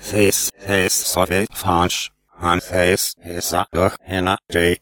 This is Zoviet France, and this is a good energy.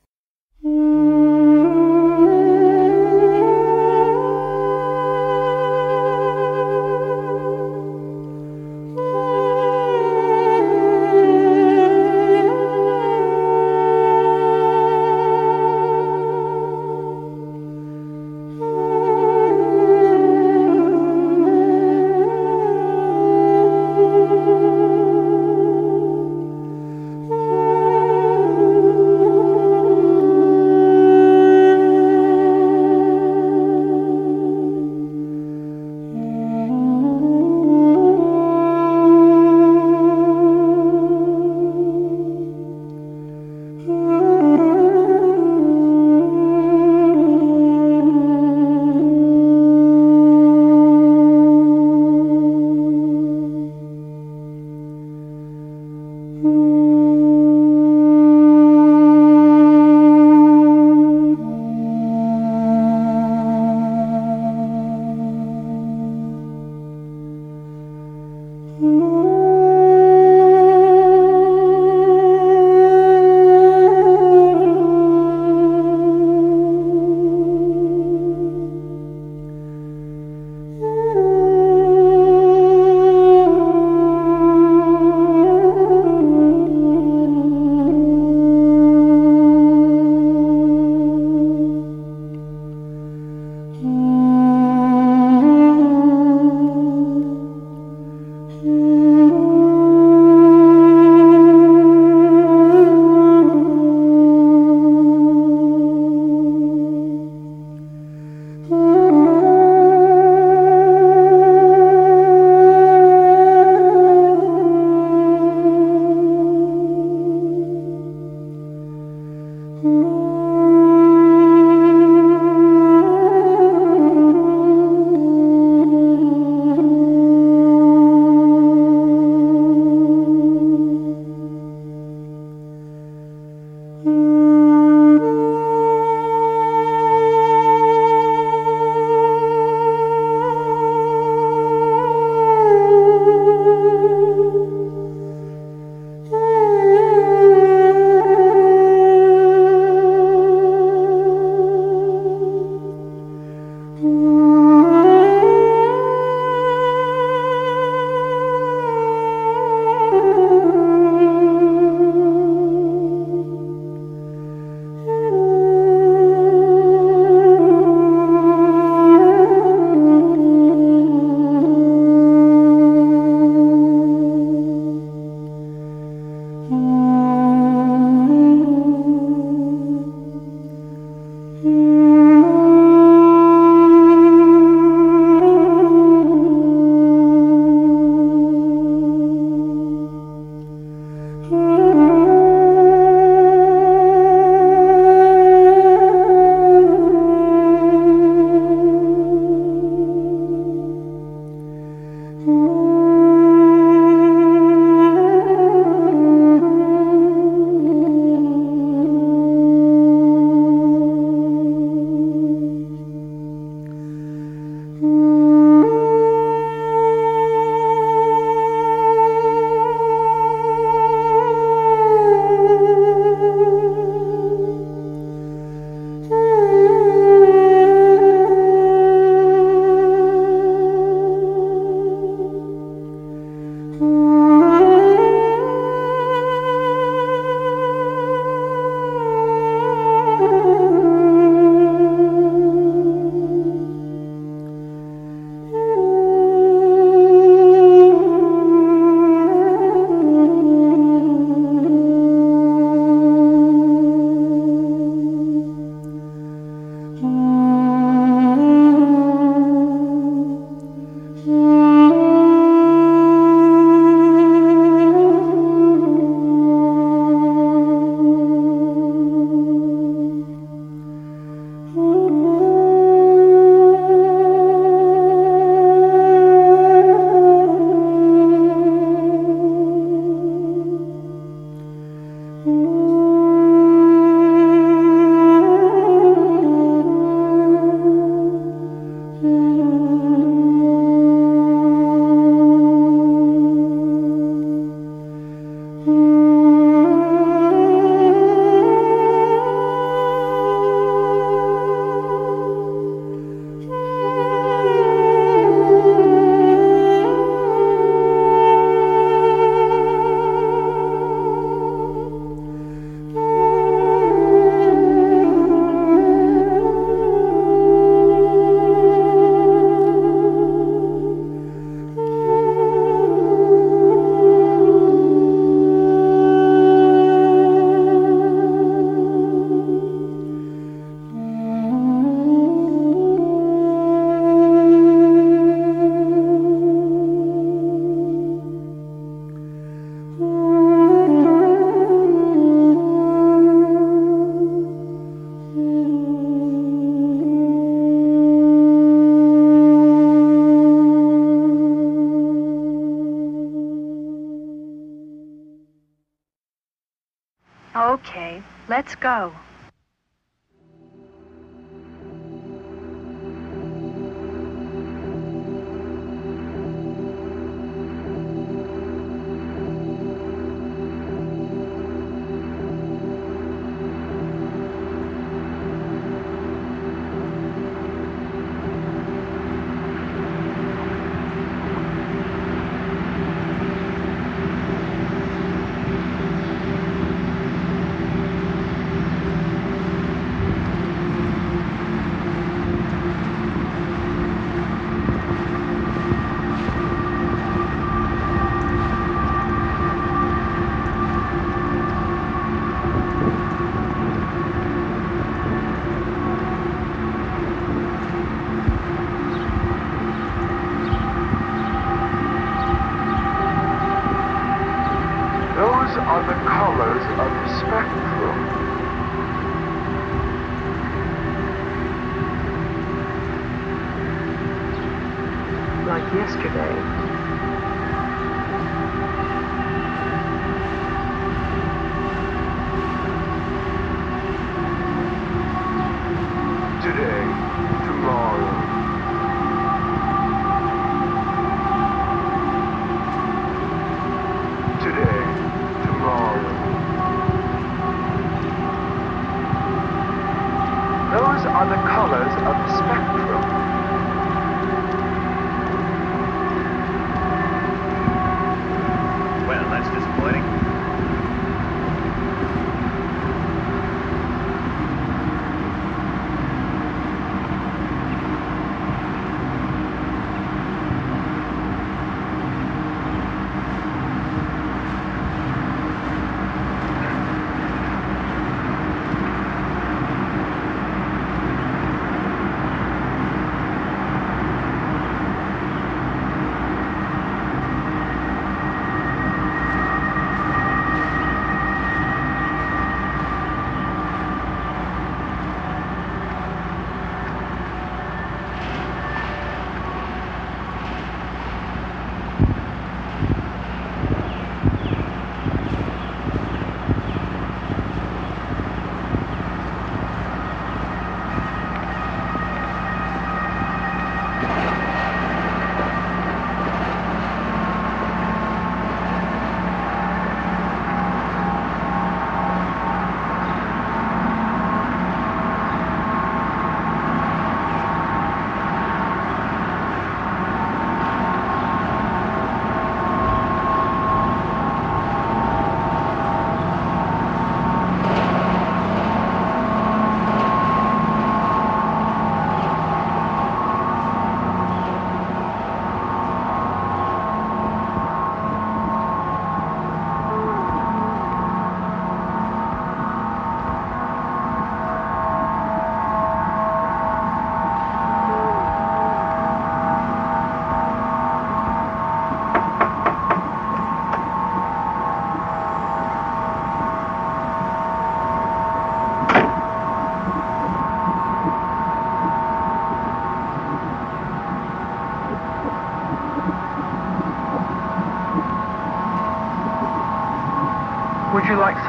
Let's go.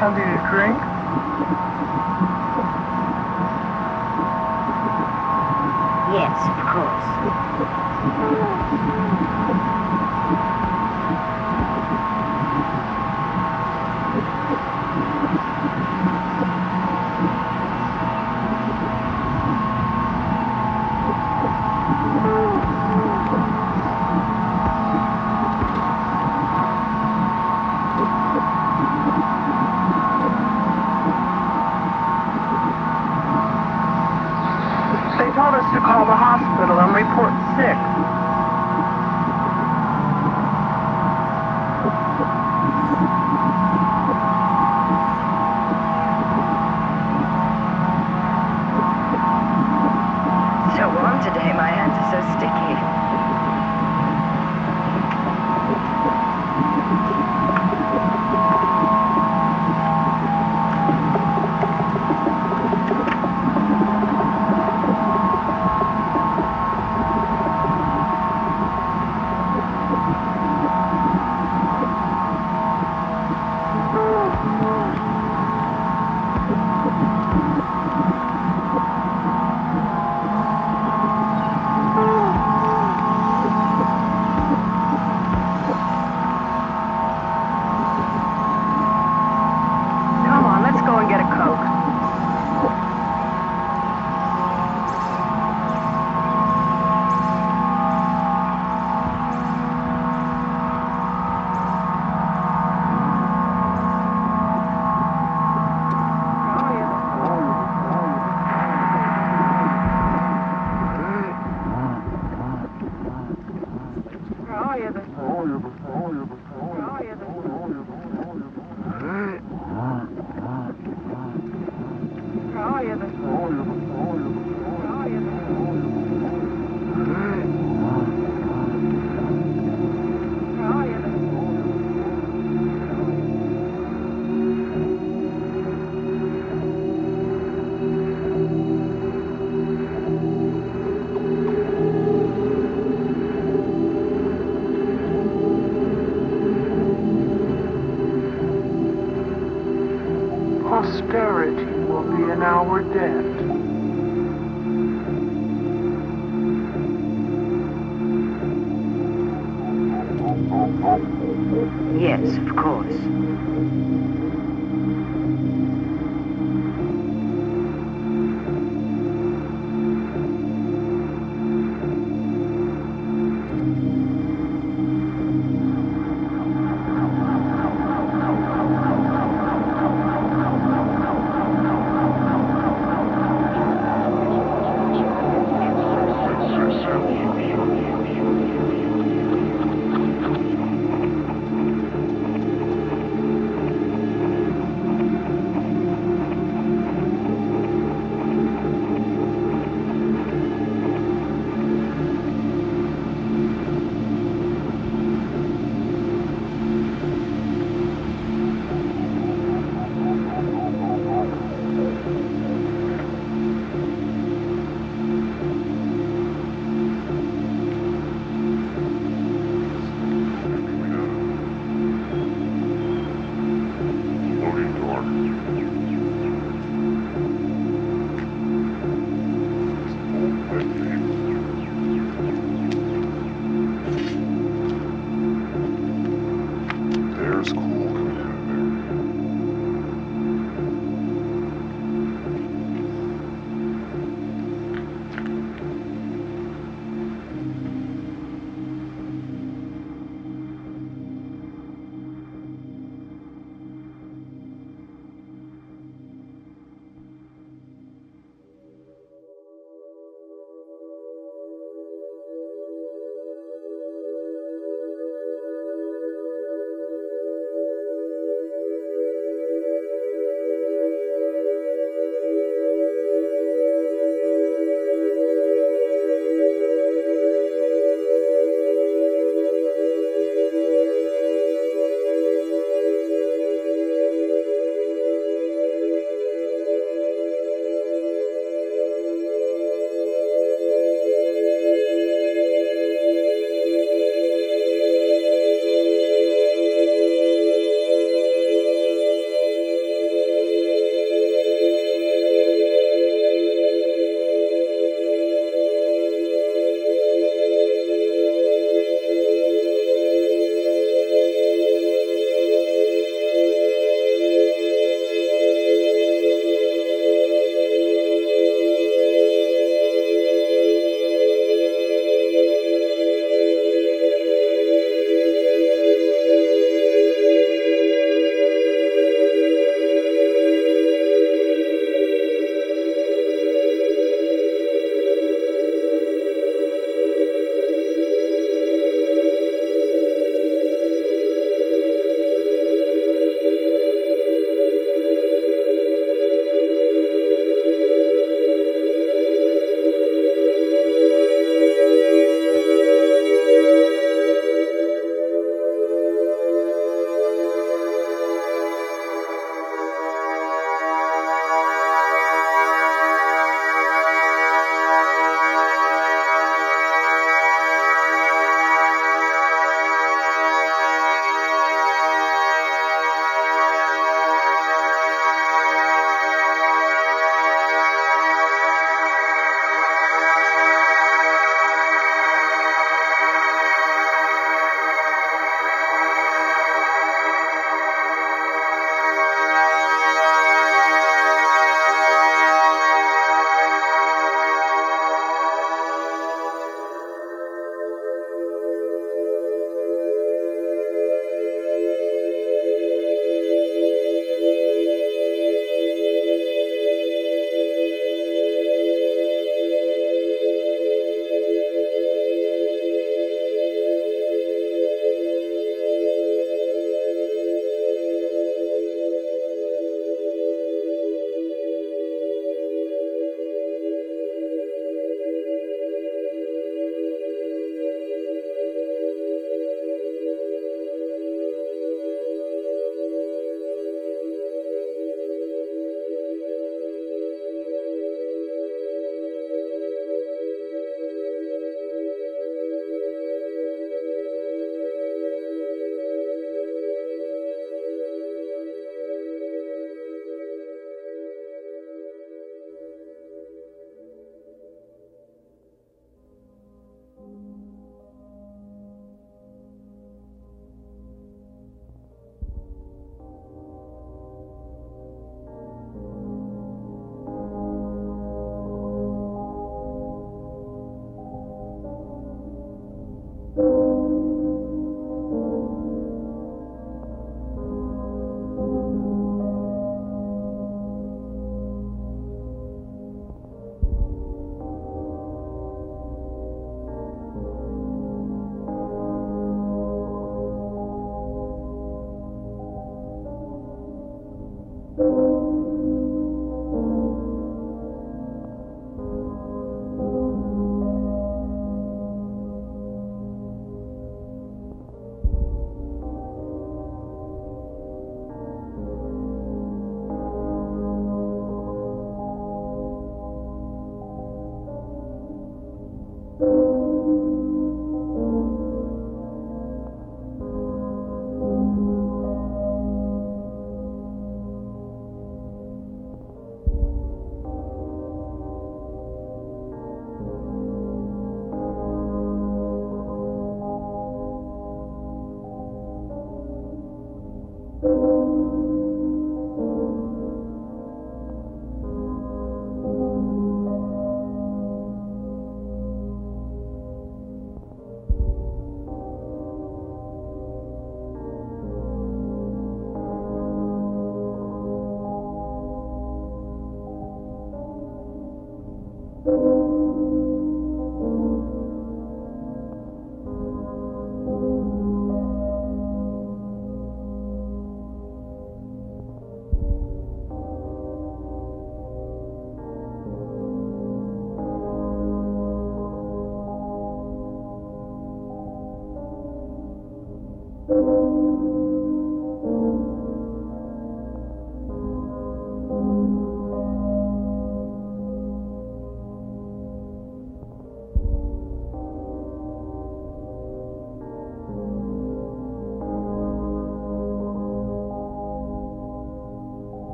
Something to drink?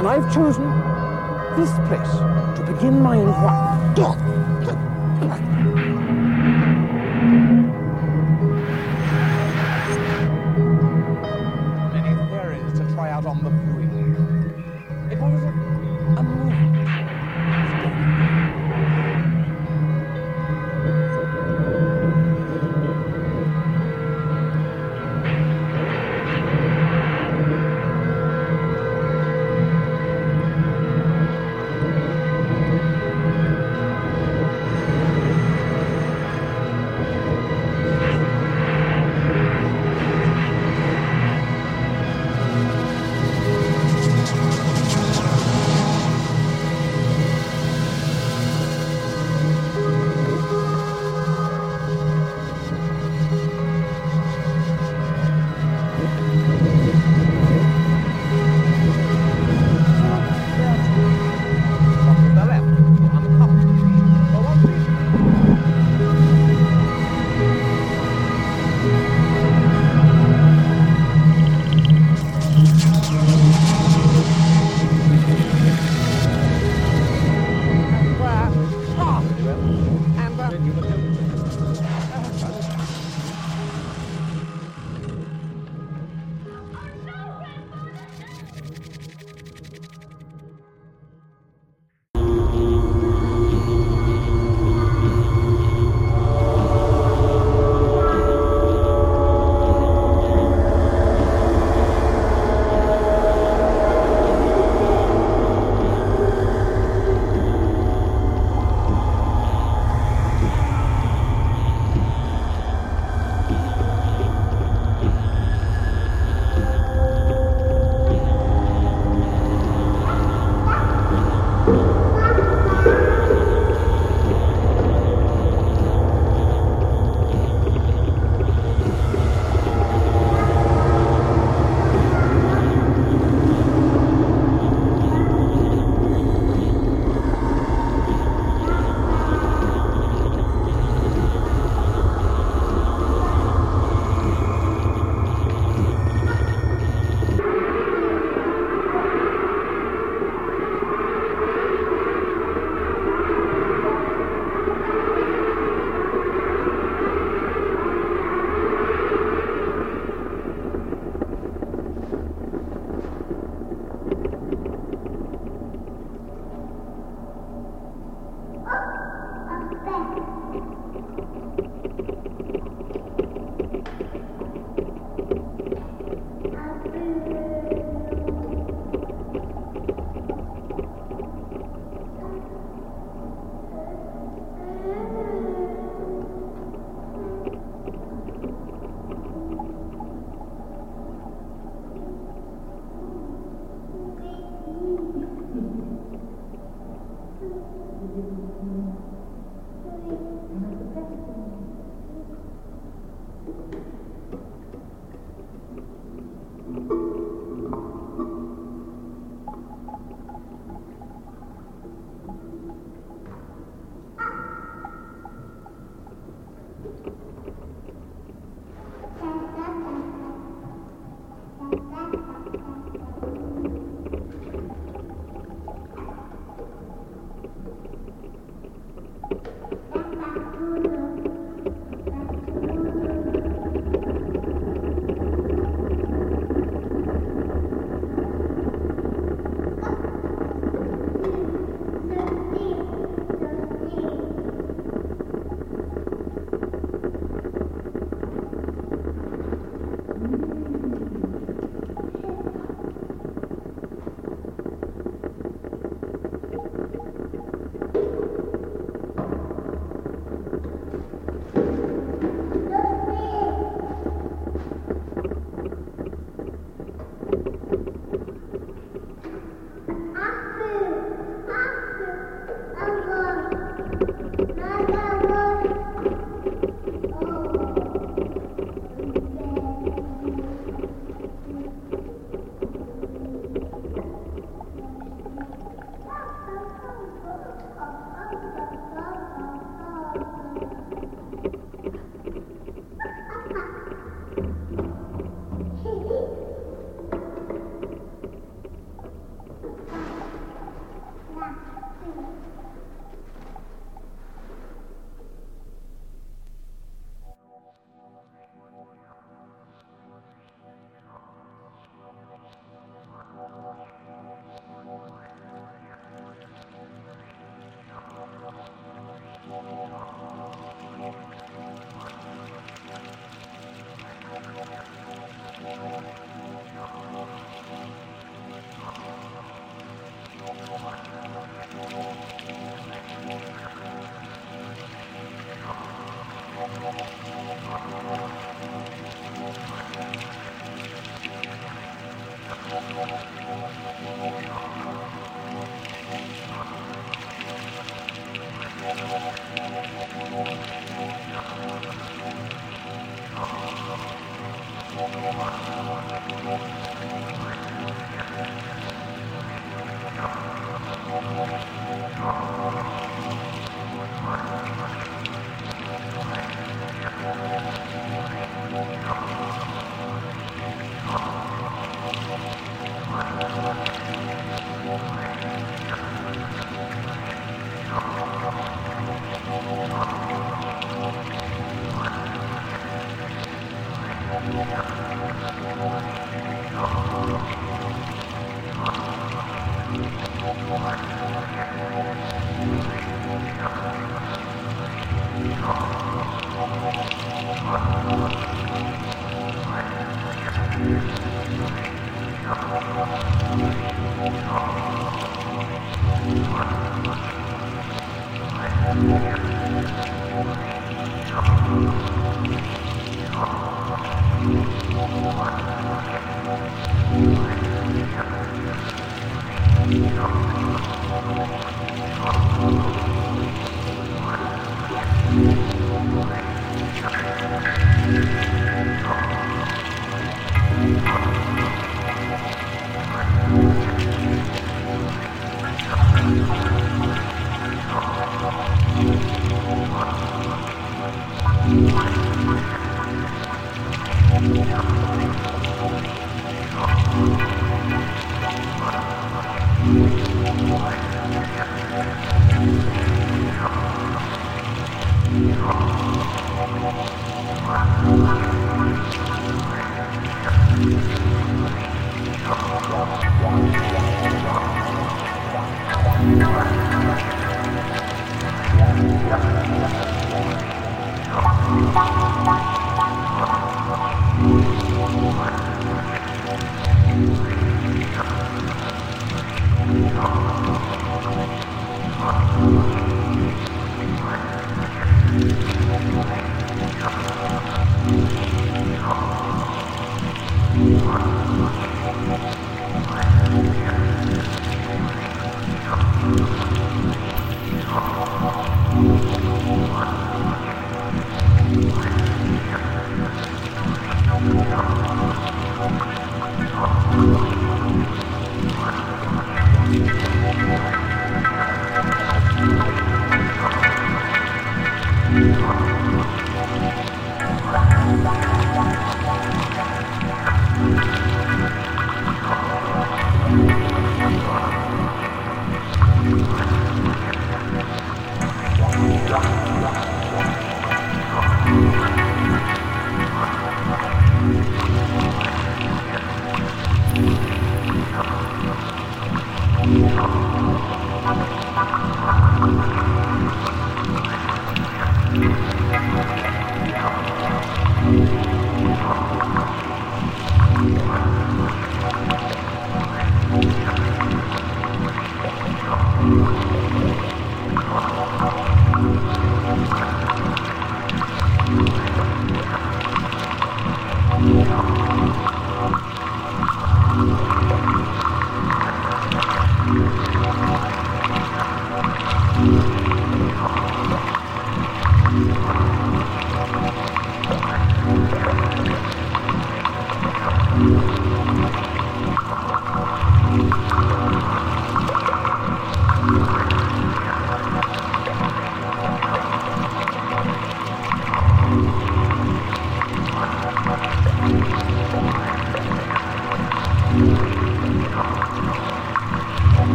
And I've chosen this place to begin my inquiry. Thank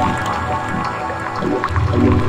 Thank you.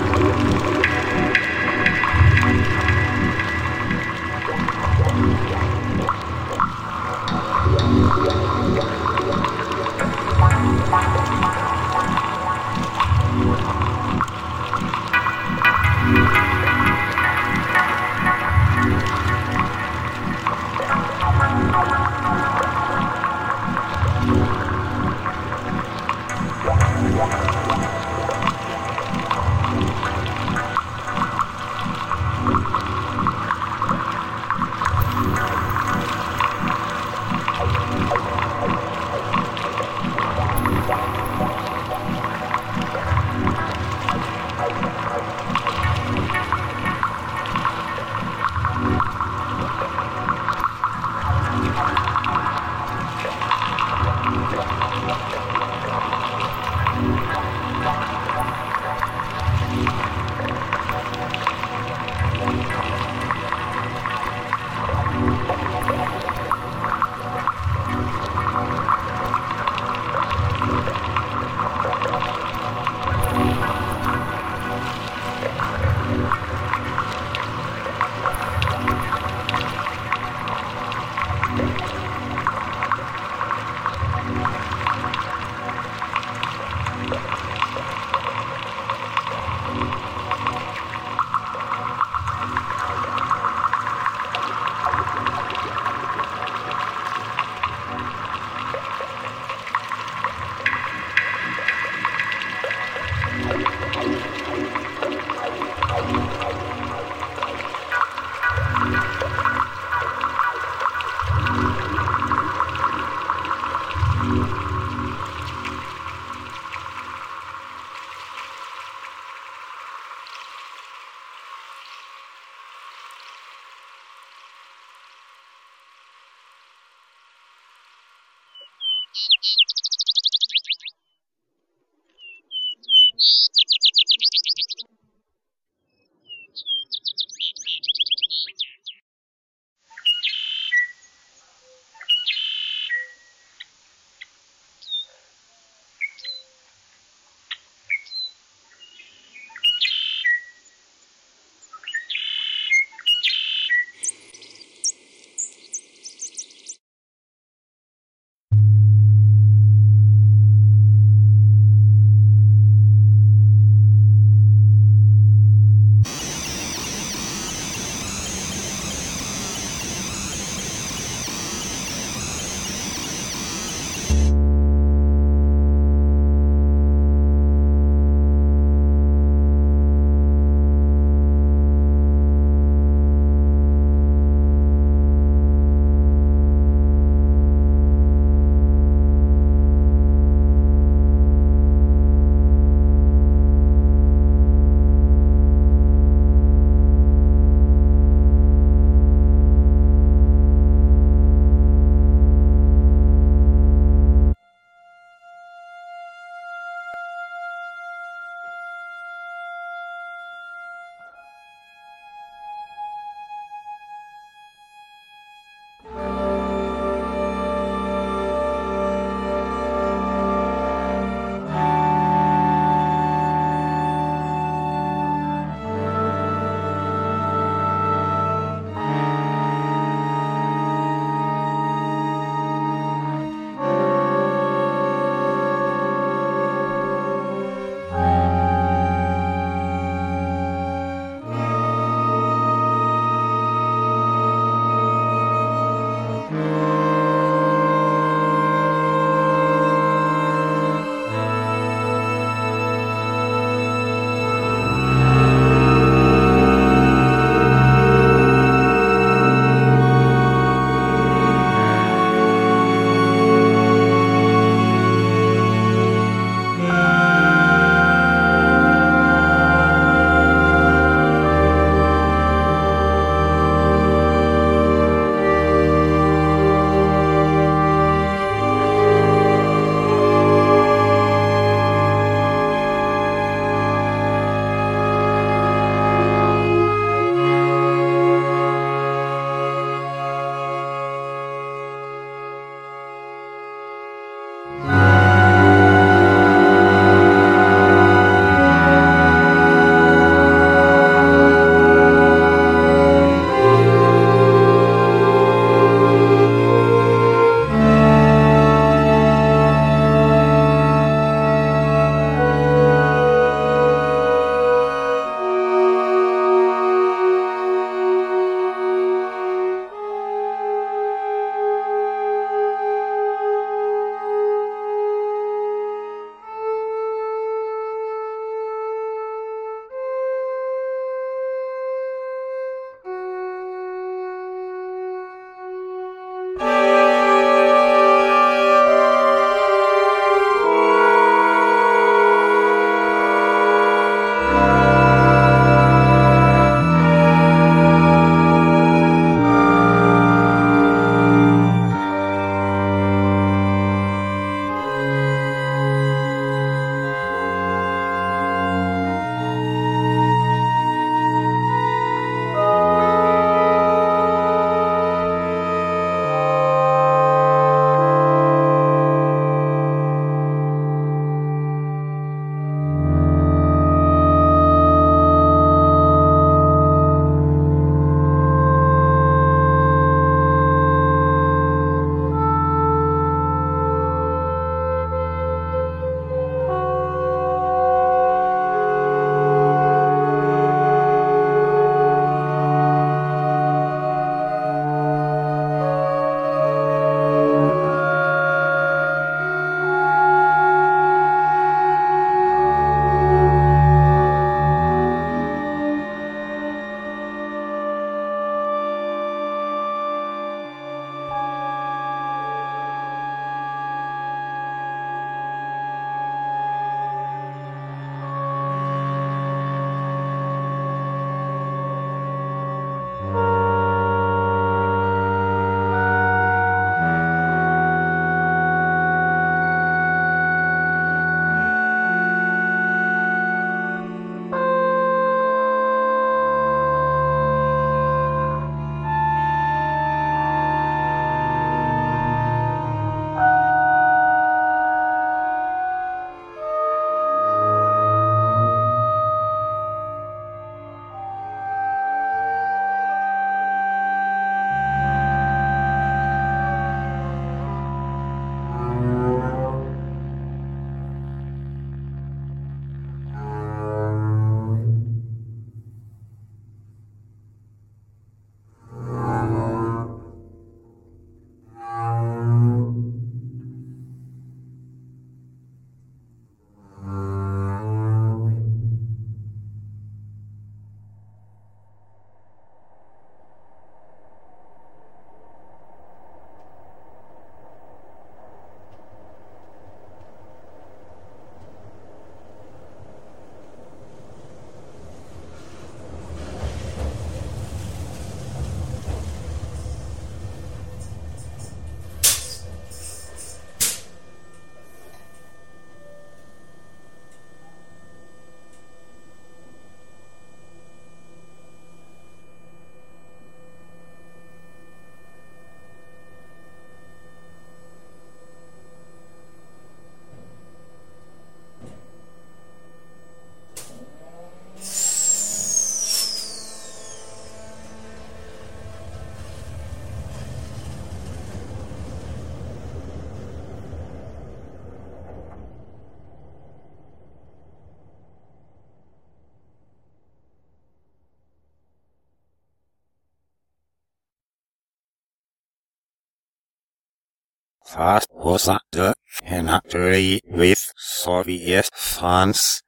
Fast was the history with Zoviet France